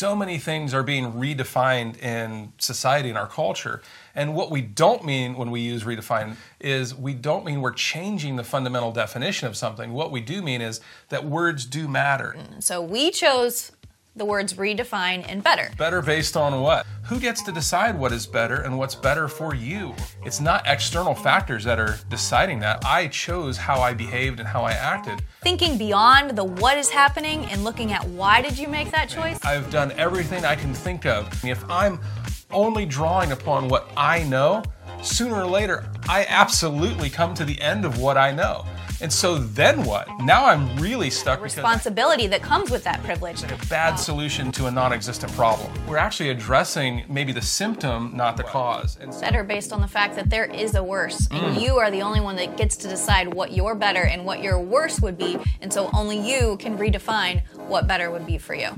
so many things are being redefined in society and our culture. And what we don't mean when we use redefine is we don't mean we're changing the fundamental definition of something. What we do mean is that words do matter. Mm, so we chose the words redefine and better. Better based on what? Who gets to decide what is better and what's better for you? It's not external factors that are deciding that. I chose how I behaved and how I acted. Thinking beyond the what is happening and looking at why did you make that choice? I've done everything I can think of. If I'm only drawing upon what I know, sooner or later, I absolutely come to the end of what I know. And so then what? Now I'm really stuck Responsibility that comes with that privilege. a bad solution to a non-existent problem. We're actually addressing maybe the symptom, not the cause. And so Better based on the fact that there is a worse, and mm. you are the only one that gets to decide what your better and what your worse would be, and so only you can redefine what better would be for you.